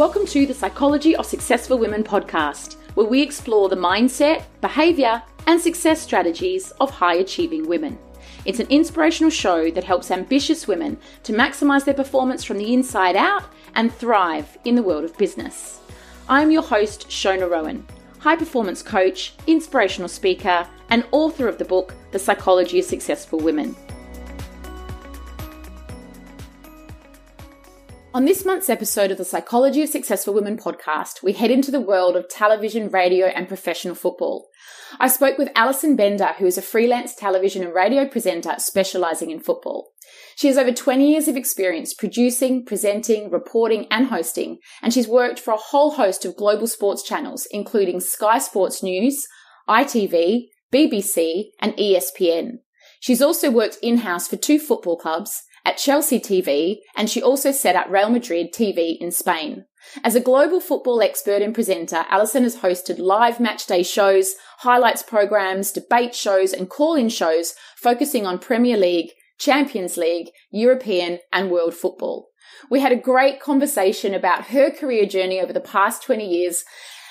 Welcome to the Psychology of Successful Women podcast, where we explore the mindset, behavior, and success strategies of high achieving women. It's an inspirational show that helps ambitious women to maximize their performance from the inside out and thrive in the world of business. I'm your host, Shona Rowan, high performance coach, inspirational speaker, and author of the book, The Psychology of Successful Women. On this month's episode of the Psychology of Successful Women podcast, we head into the world of television, radio, and professional football. I spoke with Alison Bender, who is a freelance television and radio presenter specializing in football. She has over 20 years of experience producing, presenting, reporting, and hosting, and she's worked for a whole host of global sports channels, including Sky Sports News, ITV, BBC, and ESPN. She's also worked in-house for two football clubs, at Chelsea TV, and she also set up Real Madrid TV in Spain. As a global football expert and presenter, Alison has hosted live matchday shows, highlights programs, debate shows, and call-in shows focusing on Premier League, Champions League, European, and world football. We had a great conversation about her career journey over the past 20 years,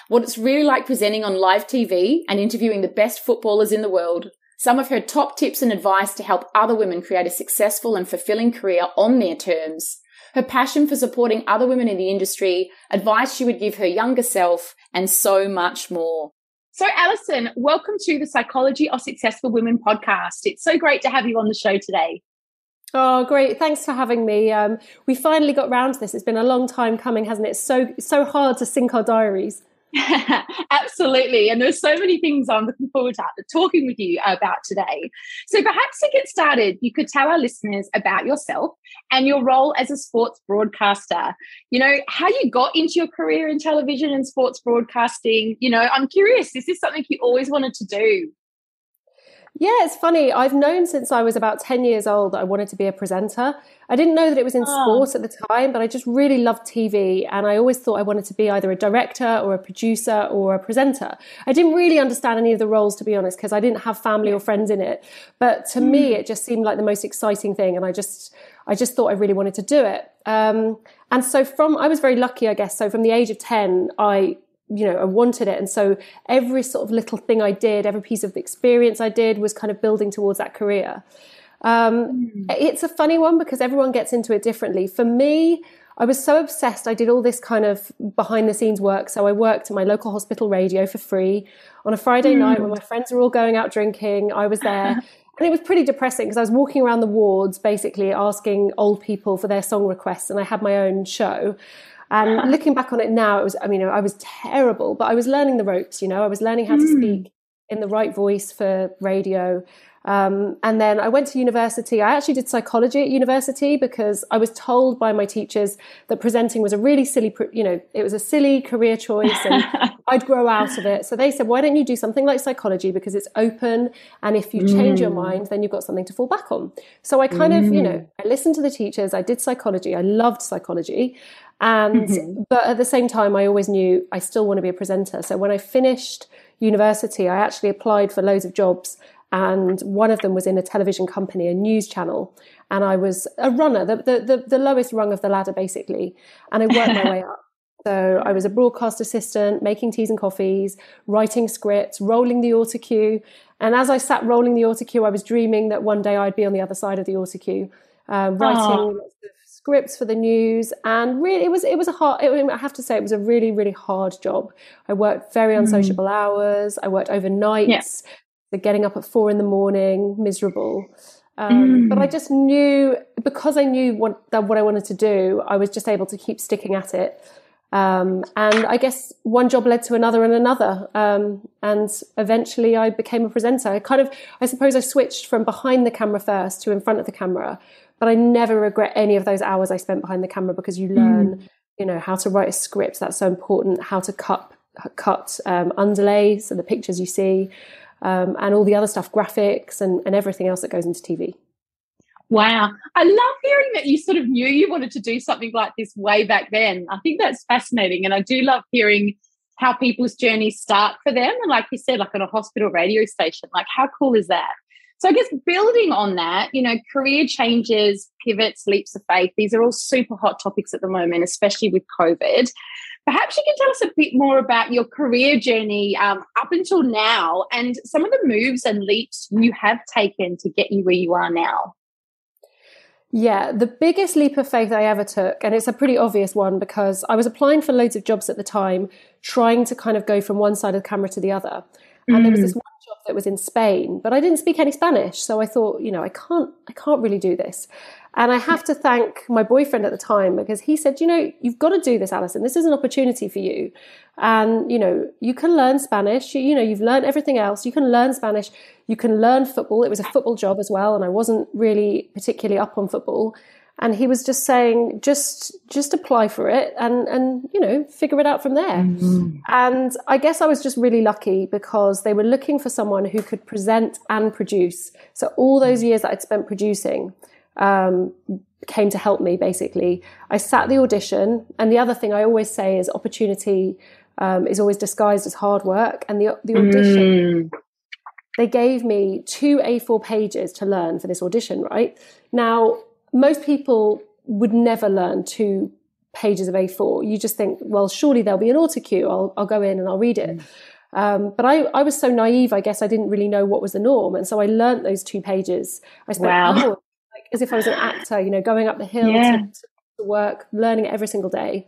what it's really like presenting on live TV and interviewing the best footballers in the world, some of her top tips and advice to help other women create a successful and fulfilling career on their terms, her passion for supporting other women in the industry, advice she would give her younger self, and so much more. So, Alison, welcome to the Psychology of Successful Women podcast. It's so great to have you on the show today. Oh, great! Thanks for having me. Um, we finally got round to this. It's been a long time coming, hasn't it? It's so so hard to sync our diaries. Absolutely. And there's so many things I'm looking forward to talking with you about today. So perhaps to get started, you could tell our listeners about yourself and your role as a sports broadcaster. You know, how you got into your career in television and sports broadcasting. You know, I'm curious, is this something you always wanted to do? Yeah, it's funny. I've known since I was about 10 years old that I wanted to be a presenter. I didn't know that it was in oh. sport at the time, but I just really loved TV. And I always thought I wanted to be either a director or a producer or a presenter. I didn't really understand any of the roles, to be honest, because I didn't have family or friends in it. But to mm. me, it just seemed like the most exciting thing. And I just, I just thought I really wanted to do it. Um, and so from, I was very lucky, I guess. So from the age of 10, I you know, I wanted it. And so every sort of little thing I did, every piece of experience I did was kind of building towards that career. Um, mm. It's a funny one because everyone gets into it differently. For me, I was so obsessed. I did all this kind of behind the scenes work. So I worked at my local hospital radio for free on a Friday mm. night when my friends were all going out drinking. I was there. and it was pretty depressing because I was walking around the wards basically asking old people for their song requests and I had my own show. And looking back on it now, it was, I mean, I was terrible, but I was learning the ropes, you know, I was learning how to hmm. speak in the right voice for radio. Um, and then I went to university. I actually did psychology at university because I was told by my teachers that presenting was a really silly, you know, it was a silly career choice and I'd grow out of it. So they said, why don't you do something like psychology because it's open and if you change mm. your mind, then you've got something to fall back on. So I kind mm. of, you know, mm. I listened to the teachers. I did psychology. I loved psychology. And, mm-hmm. but at the same time, I always knew I still want to be a presenter. So when I finished university, I actually applied for loads of jobs and one of them was in a television company, a news channel, and I was a runner, the the the, the lowest rung of the ladder, basically, and I worked my way up. So I was a broadcast assistant, making teas and coffees, writing scripts, rolling the autocue, and as I sat rolling the autocue, I was dreaming that one day I'd be on the other side of the autocue, uh, writing scripts for the news and really it was it was a hard it, i have to say it was a really really hard job i worked very mm. unsociable mm. hours i worked overnights yeah the getting up at four in the morning, miserable. Um, mm. But I just knew because I knew what that what I wanted to do, I was just able to keep sticking at it. Um, and I guess one job led to another and another. Um, and eventually I became a presenter. I kind of, I suppose I switched from behind the camera first to in front of the camera, but I never regret any of those hours I spent behind the camera because you learn, mm. you know, how to write a script. That's so important. How to cut, cut, um, underlay. So the pictures you see um, and all the other stuff, graphics and, and everything else that goes into TV. Wow. I love hearing that you sort of knew you wanted to do something like this way back then. I think that's fascinating. And I do love hearing how people's journeys start for them. And like you said, like on a hospital radio station, like how cool is that? So I guess building on that, you know, career changes, pivots, leaps of faith, these are all super hot topics at the moment, especially with COVID. Perhaps you can tell us a bit more about your career journey um, up until now and some of the moves and leaps you have taken to get you where you are now. Yeah, the biggest leap of faith I ever took, and it's a pretty obvious one because I was applying for loads of jobs at the time, trying to kind of go from one side of the camera to the other. And mm. there was this mm. one that was in Spain, but I didn't speak any Spanish, so I thought, you know, I can't, I can't really do this. And I have to thank my boyfriend at the time because he said, you know, you've got to do this, Alison. This is an opportunity for you. And, you know, you can learn Spanish. You, you, know, you've learned everything else. You can learn Spanish. You can learn football. It was a football job as well. And I wasn't really particularly up on football. And he was just saying, just, just apply for it and, and, you know, figure it out from there. Mm-hmm. And I guess I was just really lucky because they were looking for someone who could present and produce. So all those years that I'd spent producing, um, came to help me basically. I sat the audition, and the other thing I always say is opportunity um, is always disguised as hard work. And the, the audition, mm. they gave me two A4 pages to learn for this audition, right? Now, most people would never learn two pages of A4. You just think, well, surely there'll be an autocue. I'll, I'll go in and I'll read it. Mm. Um, but I, I was so naive, I guess I didn't really know what was the norm. And so I learnt those two pages. I spent wow. hours as if I was an actor, you know, going up the hill yeah. to, to work, learning it every single day.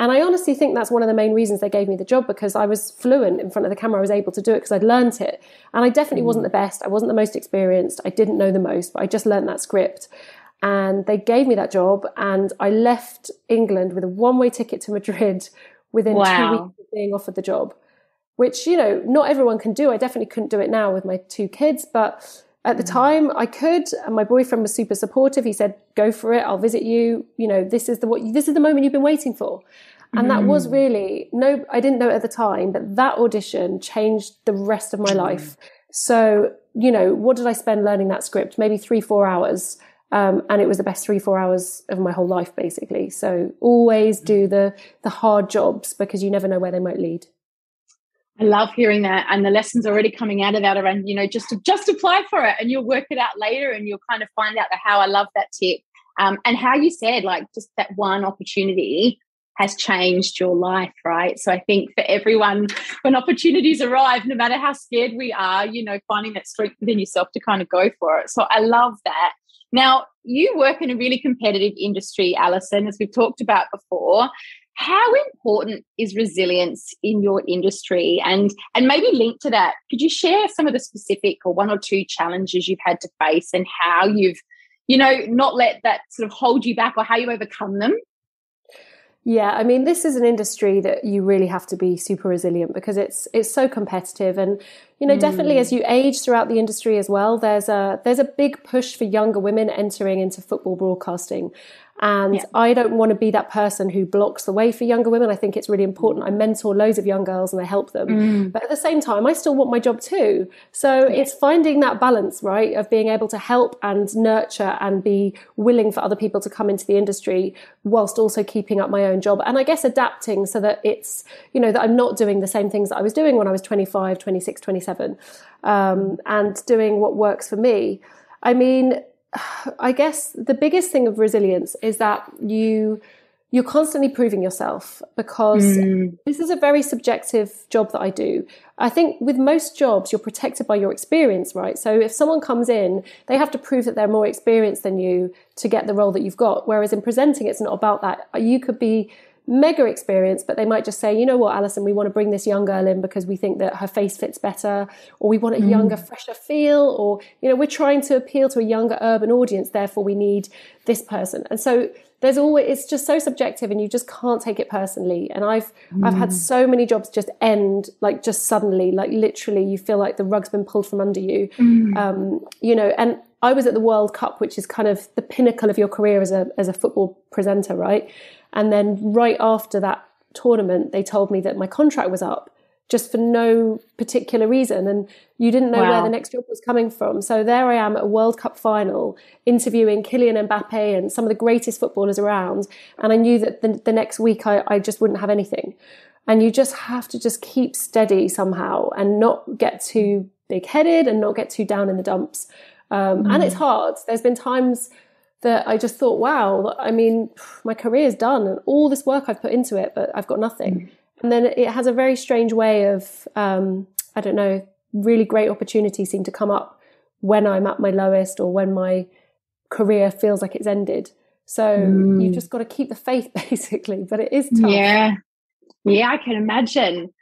And I honestly think that's one of the main reasons they gave me the job because I was fluent in front of the camera. I was able to do it because I'd learned it. And I definitely mm. wasn't the best. I wasn't the most experienced. I didn't know the most, but I just learned that script. And they gave me that job. And I left England with a one way ticket to Madrid within wow. two weeks of being offered the job, which, you know, not everyone can do. I definitely couldn't do it now with my two kids, but at the mm. time, I could, and my boyfriend was super supportive. He said, "Go for it. I'll visit you. You know, this is the what this is the moment you've been waiting for." And mm. that was mm. really no, I didn't know at the time, but that audition changed the rest of my mm. life. So, you know, what did I spend learning that script? Maybe three, four hours. Um, and it was the best three, four hours of my whole life, basically. So always do the the hard jobs because you never know where they might lead. I love hearing that, and the lessons already coming out of that around you know just to just apply for it, and you'll work it out later, and you'll kind of find out the how. I love that tip, um, and how you said like just that one opportunity has changed your life, right? So I think for everyone, when opportunities arrive, no matter how scared we are, you know, finding that strength within yourself to kind of go for it. So I love that. Now, you work in a really competitive industry, Alison, as we've talked about before. How important is resilience in your industry? And and maybe linked to that could you share some of the specific or one or two challenges you've had to face and how you've you know not let that sort of hold you back or how you overcome them? Yeah, I mean, this is an industry that you really have to be super resilient because it's it's so competitive, and you know, mm. definitely as you age throughout the industry as well, there's a there's a big push for younger women entering into football broadcasting, and yeah. I don't want to be that person who blocks the way for younger women. I think it's really important. I mentor loads of young girls and I help them. Mm. But at the same time, I still want my job too. So yeah. it's finding that balance, right, of being able to help and nurture and be willing for other people to come into the industry whilst also keeping up my own job. And I guess adapting so that it's, you know, that I'm not doing the same things that I was doing when I was 25, 26, 27, um, and doing what works for me. I mean, I guess the biggest thing of resilience is that you you're constantly proving yourself because mm. this is a very subjective job that I do. I think with most jobs, you're protected by your experience, right? So if someone comes in, they have to prove that they're more experienced than you to get the role that you've got. Whereas in presenting, it's not about that. You could be mega experience, but they might just say, you know what, Alison, we want to bring this young girl in because we think that her face fits better, or we want a mm. younger, fresher feel, or, you know, we're trying to appeal to a younger urban audience, therefore we need this person. And so there's always, it's just so subjective and you just can't take it personally. And I've, mm. I've had mm. so many jobs just end, like just suddenly, like literally you feel like the rug's been pulled from under you. Mm. Um, you know, and I was at the World Cup, which is kind of the pinnacle of your career as a, as a football presenter, right? And then right after that tournament, they told me that my contract was up just for no particular reason. And you didn't know wow. where the next job was coming from. So there I am at a World Cup final interviewing Kylian Mbappe and some of the greatest footballers around. And I knew that the, the next week I, I just wouldn't have anything. And you just have to just keep steady somehow and not get too big headed and not get too down in the dumps. Um, mm. And it's hard. There's been times that I just thought, wow, I mean, my career is done and all this work I've put into it, but I've got nothing. Mm. And then it has a very strange way of, um, I don't know, really great opportunities seem to come up when I'm at my lowest or when my career feels like it's ended. So mm. you've just got to keep the faith, basically. But it is tough. Yeah, yeah, I can imagine.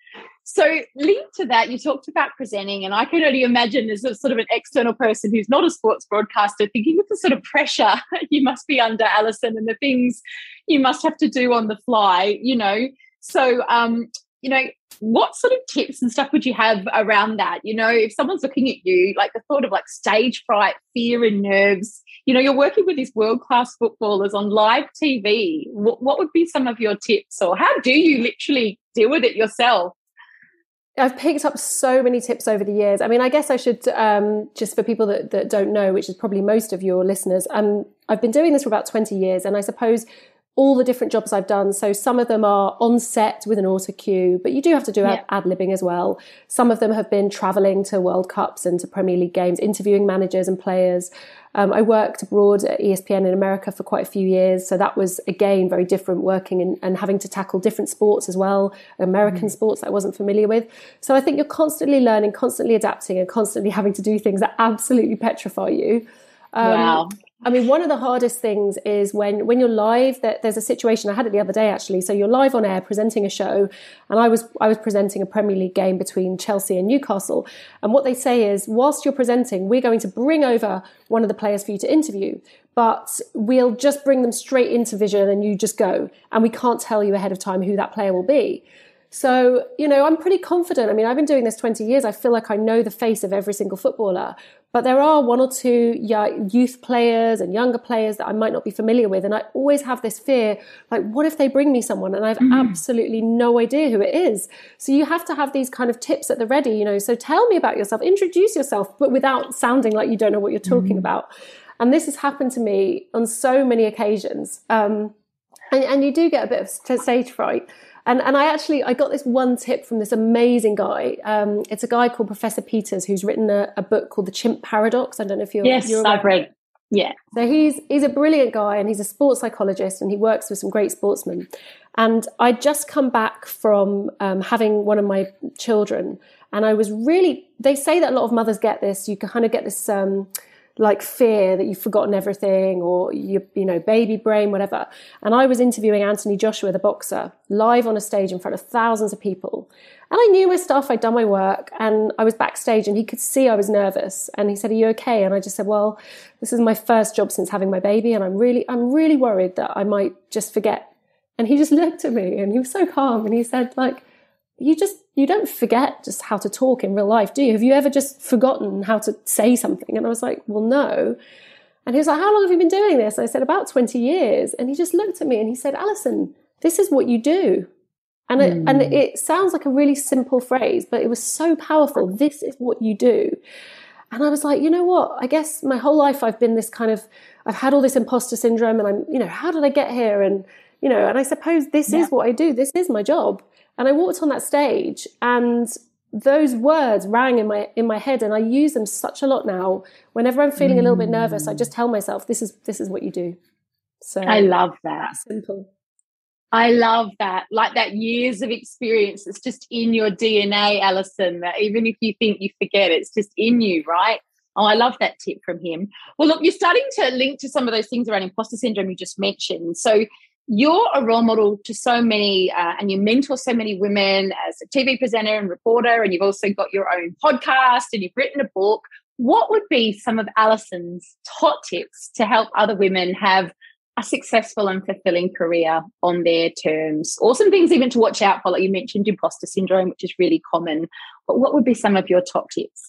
So, linked to that, you talked about presenting, and I can only imagine as a sort of an external person who's not a sports broadcaster, thinking of the sort of pressure you must be under, Alison, and the things you must have to do on the fly. You know, so um, you know, what sort of tips and stuff would you have around that? You know, if someone's looking at you, like the thought of like stage fright, fear, and nerves, you know, you're working with these world class footballers on live TV. What, what would be some of your tips, or how do you literally deal with it yourself? I've picked up so many tips over the years. I mean, I guess I should um, just for people that, that don't know, which is probably most of your listeners. Um, I've been doing this for about twenty years, and I suppose all the different jobs I've done. So some of them are on set with an auto cue, but you do have to do yeah. ad libbing as well. Some of them have been traveling to World Cups and to Premier League games, interviewing managers and players. Um, I worked abroad at ESPN in America for quite a few years. So that was, again, very different working in, and having to tackle different sports as well, American mm. sports that I wasn't familiar with. So I think you're constantly learning, constantly adapting, and constantly having to do things that absolutely petrify you. Um, wow. I mean, one of the hardest things is when when you're live. That there's a situation I had it the other day actually. So you're live on air presenting a show, and I was I was presenting a Premier League game between Chelsea and Newcastle. And what they say is, whilst you're presenting, we're going to bring over one of the players for you to interview, but we'll just bring them straight into vision, and you just go, and we can't tell you ahead of time who that player will be. So, you know, I'm pretty confident. I mean, I've been doing this 20 years. I feel like I know the face of every single footballer. But there are one or two youth players and younger players that I might not be familiar with. And I always have this fear like, what if they bring me someone and I've mm. absolutely no idea who it is? So you have to have these kind of tips at the ready, you know. So tell me about yourself, introduce yourself, but without sounding like you don't know what you're talking mm. about. And this has happened to me on so many occasions. Um, and, and you do get a bit of stage fright. And, and I actually, I got this one tip from this amazing guy. Um, it's a guy called Professor Peters who's written a, a, book called The Chimp Paradox. I don't know if you're. Yes, you're I've read. Yeah. So he's he's a brilliant guy and he's a sports psychologist and he works with some great sportsmen. And I'd just come back from um, having one of my children, and I was really. They say that a lot of mothers get this. You kind of get this. Um, like fear that you've forgotten everything or you you know baby brain whatever. And i was interviewing anthony joshua the boxer live on a stage in front of thousands of people. And i knew my stuff. I'd done my work and i was backstage and he could see i was nervous. And he said are you okay? And i just said well this is my first job since having my baby and i'm really i'm really worried that i might just forget. And he just looked at me and he was so calm and he said like you just you don't forget just how to talk in real life, do you? Have you ever just forgotten how to say something? And I was like, well, no. And he was like, how long have you been doing this? And I said, about 20 years. And he just looked at me and he said, Alison, this is what you do. And it, mm. and hmm. it sounds like a really simple phrase, but it was so powerful. This is what you do. And I was like, you know what? I guess my whole life I've been this kind of, I've had all this imposter syndrome and I'm, you know, how did I get here? And, you know, and I suppose this yeah. is what I do. This is my job. And I walked on that stage and those words rang in my in my head and I use them such a lot now. Whenever I'm feeling a little bit nervous, I just tell myself this is this is what you do. So I love that. Simple. I love that. Like that years of experience. It's just in your DNA, Alison, that even if you think you forget, it's just in you, right? Oh, I love that tip from him. Well, look, you're starting to link to some of those things around imposter syndrome you just mentioned. So you're a role model to so many uh, and you mentor so many women as a TV presenter and reporter, and you've also got your own podcast and you've written a book. What would be some of Alison's top tips to help other women have a successful and fulfilling career on their terms? Or some things even to watch out for, like you mentioned imposter syndrome, which is really common. But what would be some of your top tips?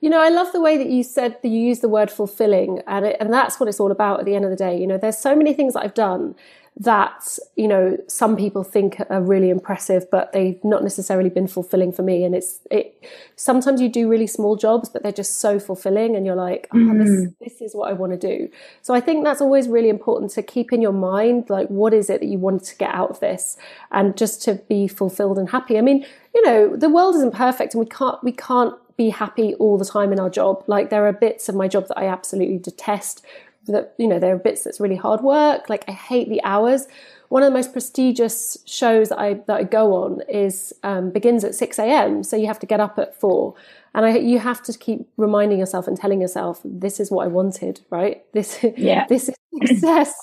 You know, I love the way that you said that you use the word fulfilling, and it, and that's what it's all about at the end of the day. You know, there's so many things that I've done that you know some people think are really impressive, but they've not necessarily been fulfilling for me. And it's it. Sometimes you do really small jobs, but they're just so fulfilling, and you're like, oh, mm. this this is what I want to do. So I think that's always really important to keep in your mind, like what is it that you want to get out of this, and just to be fulfilled and happy. I mean, you know, the world isn't perfect, and we can't we can't be happy all the time in our job. Like there are bits of my job that I absolutely detest. That you know, there are bits that's really hard work. Like I hate the hours. One of the most prestigious shows that I that I go on is um, begins at six a.m. So you have to get up at four, and I, you have to keep reminding yourself and telling yourself, "This is what I wanted." Right? This yeah. this is success.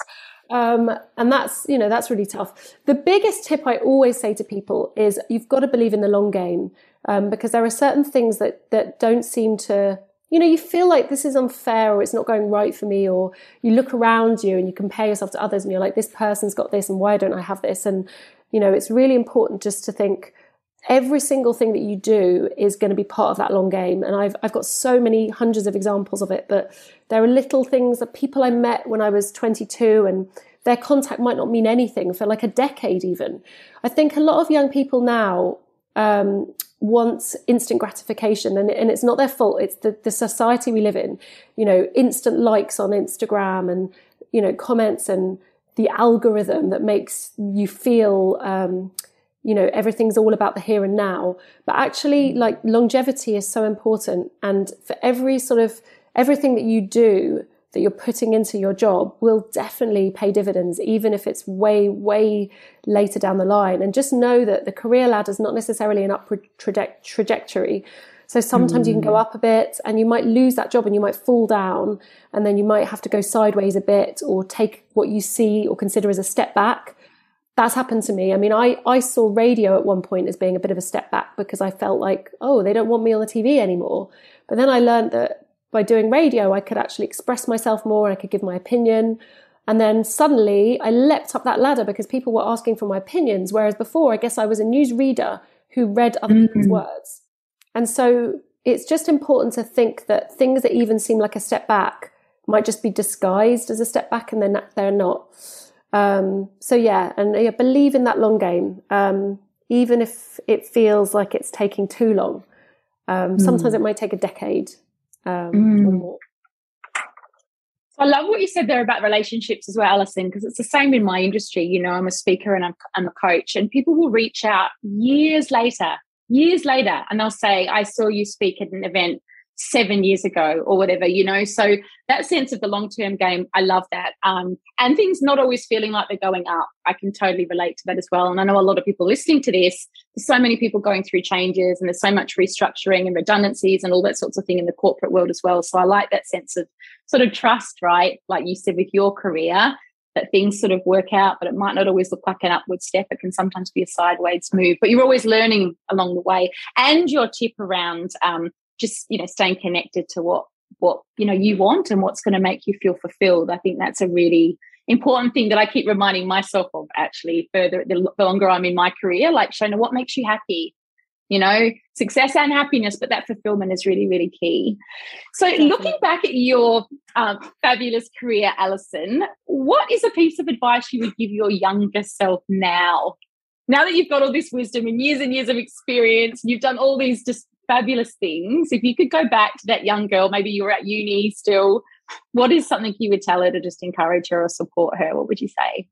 Um, and that's, you know, that's really tough. The biggest tip I always say to people is you've got to believe in the long game. Um, because there are certain things that, that don't seem to, you know, you feel like this is unfair or it's not going right for me, or you look around you and you compare yourself to others and you're like, this person's got this and why don't I have this? And, you know, it's really important just to think, every single thing that you do is going to be part of that long game. And I've, I've got so many hundreds of examples of it, but there are little things that people I met when I was 22 and their contact might not mean anything for like a decade even. I think a lot of young people now, um, want instant gratification and, and it's not their fault. It's the, the society we live in, you know, instant likes on Instagram and, you know, comments and the algorithm that makes you feel, um, you know everything's all about the here and now but actually like longevity is so important and for every sort of everything that you do that you're putting into your job will definitely pay dividends even if it's way way later down the line and just know that the career ladder is not necessarily an upward traje- trajectory so sometimes mm. you can go mm. up a bit and you might lose that job and you might fall down and then you might have to go sideways a bit or take what you see or consider as a step back that's happened to me. I mean, I, I saw radio at one point as being a bit of a step back because I felt like, oh, they don't want me on the TV anymore. But then I learned that by doing radio, I could actually express myself more and I could give my opinion. And then suddenly I leapt up that ladder because people were asking for my opinions. Whereas before, I guess I was a news reader who read other mm-hmm. people's words. And so it's just important to think that things that even seem like a step back might just be disguised as a step back and then they're not. Um, so yeah, and yeah, believe in that long game, um, even if it feels like it's taking too long. Um, mm. Sometimes it might take a decade um, mm. I love what you said there about relationships as well, Alison, because it's the same in my industry. You know, I'm a speaker and I'm, I'm a coach, and people will reach out years later, years later, and they'll say, I saw you speak at an event seven years ago or whatever, you know. So that sense of the long term game, I love that. Um, and things not always feeling like they're going up. I can totally relate to that as well. And I know a lot of people listening to this, there's so many people going through changes and there's so much restructuring and redundancies and all that sorts of thing in the corporate world as well. So I like that sense of sort of trust, right? Like you said with your career, that things sort of work out, but it might not always look like an upward step. It can sometimes be a sideways move, but you're always learning along the way. And your tip around um, just you know staying connected to what what you know you want and what's going to make you feel fulfilled. I think that's a really important thing that i keep reminding myself of actually further the, the longer i'm in my career like shona what makes you happy? You know success and happiness but that fulfillment is really really key. So looking back at your um, fabulous career alison what is a piece of advice you would give your younger self now? Now that you've got all this wisdom and years and years of experience you've done all these just fabulous things. If you could go back to that young girl, maybe you were at uni still, what is something you would tell her to just encourage her or support her? What would you say?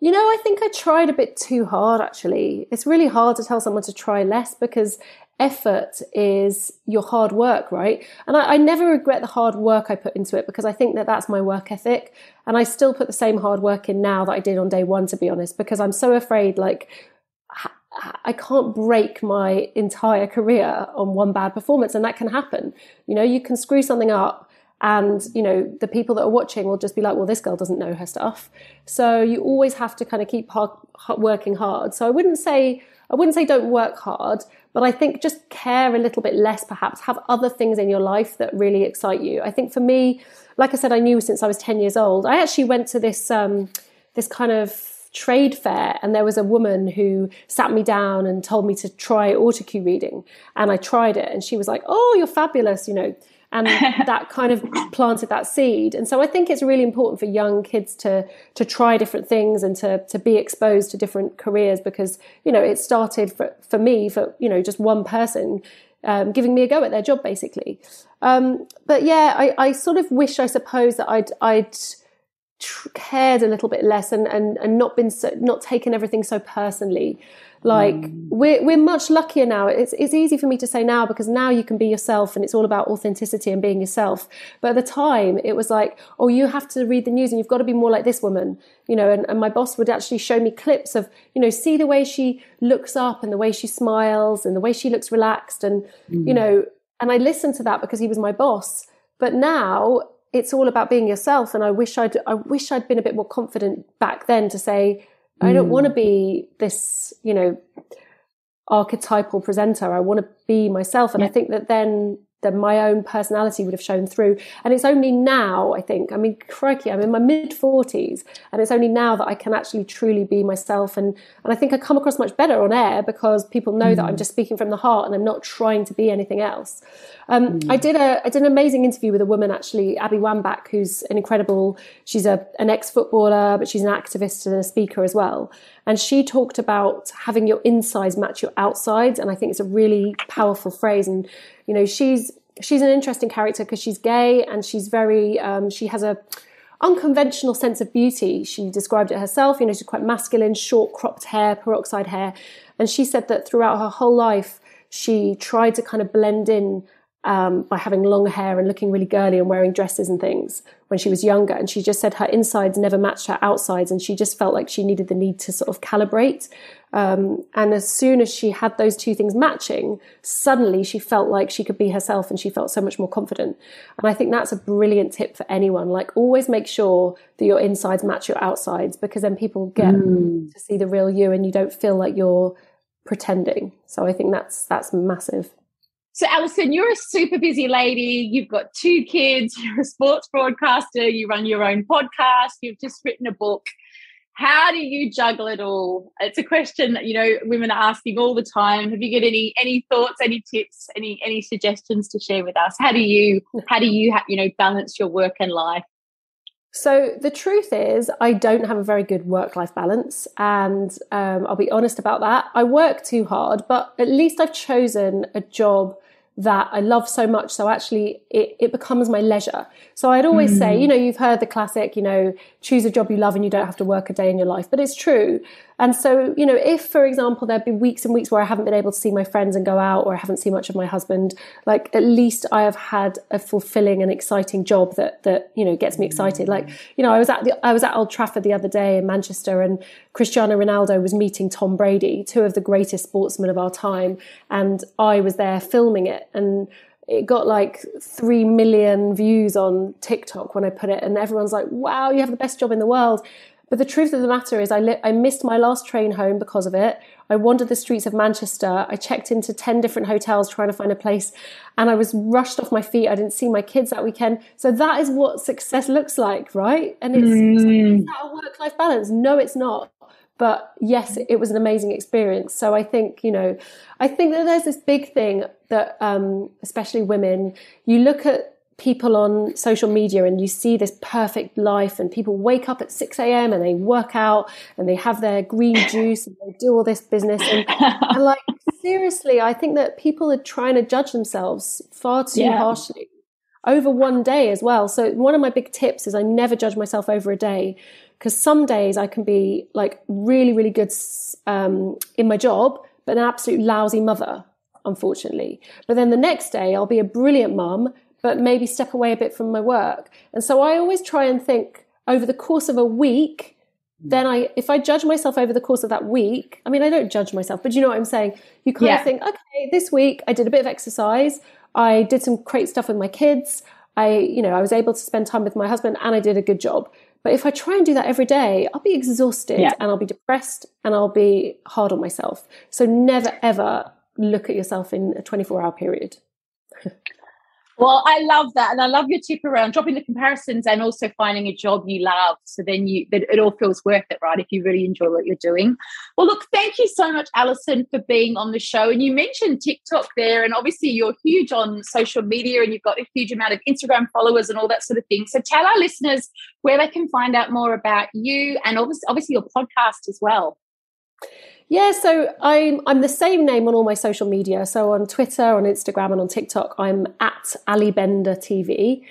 You know, I think I tried a bit too hard actually. It's really hard to tell someone to try less because effort is your hard work, right? And I, I, never regret the hard work I put into it because I think that that's my work ethic. And I still put the same hard work in now that I did on day one, to be honest, because I'm so afraid like I can't break my entire career on one bad performance, and that can happen. You know, you can screw something up, and you know the people that are watching will just be like, "Well, this girl doesn't know her stuff." So you always have to kind of keep working hard. So I wouldn't say I wouldn't say don't work hard, but I think just care a little bit less. Perhaps have other things in your life that really excite you. I think for me, like I said, I knew since I was ten years old. I actually went to this um, this kind of trade fair and there was a woman who sat me down and told me to try autocue reading and I tried it and she was like, "Oh, you're fabulous," you know. And that kind of planted that seed. And so I think it's really important for young kids to to try different things and to to be exposed to different careers because, you know, it started for, for me, for, you know, just one person um, giving me a go at their job basically. Um, but yeah, I, I sort of wish, I suppose, that I'd I'd tr- cared a little bit less and, and, and not been so, not taken everything so personally. Like mm. we're we're much luckier now. It's it's easy for me to say now because now you can be yourself and it's all about authenticity and being yourself. But at the time it was like, oh, you have to read the news and you've got to be more like this woman, you know. And, and my boss would actually show me clips of, you know, see the way she looks up and the way she smiles and the way she looks relaxed and mm. you know. And I listened to that because he was my boss. But now it's all about being yourself. And I wish I'd, I wish I'd been a bit more confident back then to say, mm. I don't want to hmm. be this, you know, archetypal presenter. I want to be myself. And yeah. I think that then that my own personality would have shown through. And it's only now, I think, I mean, crikey, I'm in my mid 40s, and it's only now that I can actually truly be myself. And, and I think I come across much better on air because people know mm. that I'm mm. just speaking from the heart and I'm not trying to be anything else. Um, mm. I did a I did an amazing interview with a woman actually, Abby Wambach, who's an incredible. She's a an ex footballer, but she's an activist and a speaker as well. And she talked about having your insides match your outsides, and I think it's a really powerful phrase. And you know, she's she's an interesting character because she's gay and she's very um, she has a unconventional sense of beauty. She described it herself. You know, she's quite masculine, short cropped hair, peroxide hair, and she said that throughout her whole life she tried to kind of blend in um, by having long hair and looking really girly and wearing dresses and things when she was younger. And she just said her insides never matched her outsides, and she just felt like she needed the need to sort of calibrate. Um, and as soon as she had those two things matching, suddenly she felt like she could be herself and she felt so much more confident. And I think that's a brilliant tip for anyone. Like, always make sure that your insides match your outsides because then people get mm. to see the real you and you don't feel like you're pretending. So I think that's that's massive. So, Alison, you're a super busy lady. You've got two kids, you're a sports broadcaster, you run your own podcast, you've just written a book. How do you juggle it all? It's a question that you know women are asking all the time. Have you got any any thoughts, any tips, any any suggestions to share with us? How do you how do you you know balance your work and life? So the truth is, I don't have a very good work-life balance, and um, I'll be honest about that. I work too hard, but at least I've chosen a job that I love so much. So actually it, it becomes my leisure. So I'd always mm. say, you know, you've heard the classic, you know, choose a job you love and you don't have to work a day in your life, but it's true. And so, you know, if, for example, there'd be weeks and weeks where I haven't been able to see my friends and go out or I haven't seen much of my husband, like at least I have had a fulfilling and exciting job that, that, you know, gets me excited. Like, you know, I was at the, I was at Old Trafford the other day in Manchester and Cristiano Ronaldo was meeting Tom Brady, two of the greatest sportsmen of our time. And I was there filming it and, it got like 3 million views on TikTok when I put it. And everyone's like, wow, you have the best job in the world. But the truth of the matter is, I, li- I missed my last train home because of it. I wandered the streets of Manchester. I checked into 10 different hotels trying to find a place and I was rushed off my feet. I didn't see my kids that weekend. So that is what success looks like, right? And it's, mm. is that a work life balance? No, it's not. But yes, it was an amazing experience. So I think, you know, I think that there's this big thing that, um, especially women, you look at people on social media and you see this perfect life and people wake up at 6 a.m. and they work out and they have their green juice and they do all this business and, and like seriously I think that people are trying to judge themselves far too yeah. harshly over one day as well so one of my big tips is I never judge myself over a day because some days I can be like really really good um, in my job but an absolute lousy mother unfortunately. But then the next day, I'll be a brilliant mum but maybe step away a bit from my work. And so I always try and think over the course of a week, then I, if I judge myself over the course of that week, I mean, I don't judge myself, but you know what I'm saying? You kind yeah. of think, okay, this week I did a bit of exercise. I did some great stuff with my kids. I, you know, I was able to spend time with my husband and I did a good job. But if I try and do that every day, I'll be exhausted yeah. and I'll be depressed and I'll be hard on myself. So never ever look at yourself in a 24 hour period. Well, I love that, and I love your tip around dropping the comparisons and also finding a job you love. So then you, it all feels worth it, right? If you really enjoy what you're doing. Well, look, thank you so much, Alison, for being on the show. And you mentioned TikTok there, and obviously you're huge on social media, and you've got a huge amount of Instagram followers and all that sort of thing. So tell our listeners where they can find out more about you, and obviously, obviously your podcast as well. Yeah, so I'm I'm the same name on all my social media. So on Twitter, on Instagram, and on TikTok, I'm at Ali Bender TV.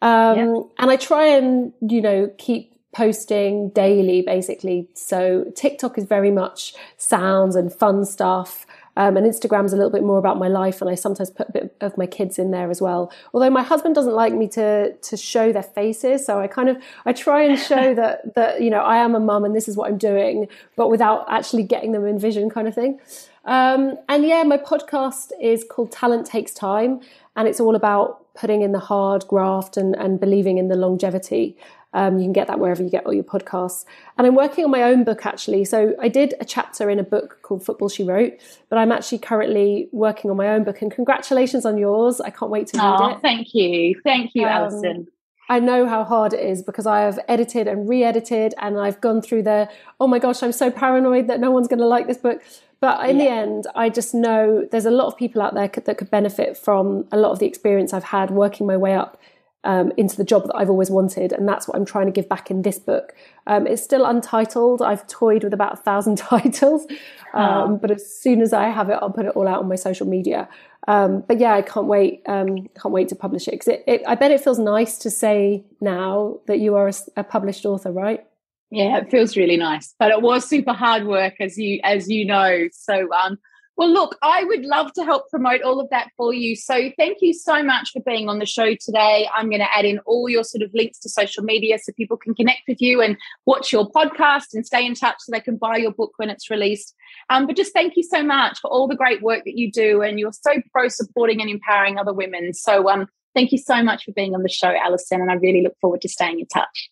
Um, yeah. And I try and you know keep posting daily, basically. So TikTok is very much sounds and fun stuff. Um, and Instagram's a little bit more about my life, and I sometimes put a bit of my kids in there as well. Although my husband doesn't like me to to show their faces, so I kind of I try and show that that you know I am a mum and this is what I'm doing, but without actually getting them in vision, kind of thing. Um, and yeah, my podcast is called Talent Takes Time, and it's all about putting in the hard graft and, and believing in the longevity. Um, you can get that wherever you get all your podcasts. And I'm working on my own book actually. So I did a chapter in a book called Football She Wrote, but I'm actually currently working on my own book. And congratulations on yours. I can't wait to read oh, it. Thank you. Thank you, um, Alison. I know how hard it is because I have edited and re edited and I've gone through the, oh my gosh, I'm so paranoid that no one's going to like this book. But in yeah. the end, I just know there's a lot of people out there that could benefit from a lot of the experience I've had working my way up um, into the job that I've always wanted. And that's what I'm trying to give back in this book. Um, it's still untitled. I've toyed with about a thousand titles. Um, oh. But as soon as I have it, I'll put it all out on my social media. Um, but yeah, I can't wait. Um, can't wait to publish it because I bet it feels nice to say now that you are a, a published author, right? Yeah, it feels really nice, but it was super hard work, as you as you know. So, um, well, look, I would love to help promote all of that for you. So, thank you so much for being on the show today. I'm going to add in all your sort of links to social media so people can connect with you and watch your podcast and stay in touch so they can buy your book when it's released. Um, but just thank you so much for all the great work that you do, and you're so pro supporting and empowering other women. So, um, thank you so much for being on the show, Alison, and I really look forward to staying in touch.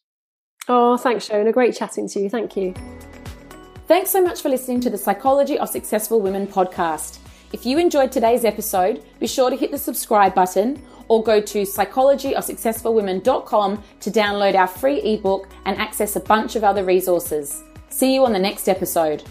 Oh, thanks, Shona. Great chatting to you. Thank you. Thanks so much for listening to the Psychology of Successful Women podcast. If you enjoyed today's episode, be sure to hit the subscribe button or go to psychologyofsuccessfulwomen.com to download our free ebook and access a bunch of other resources. See you on the next episode.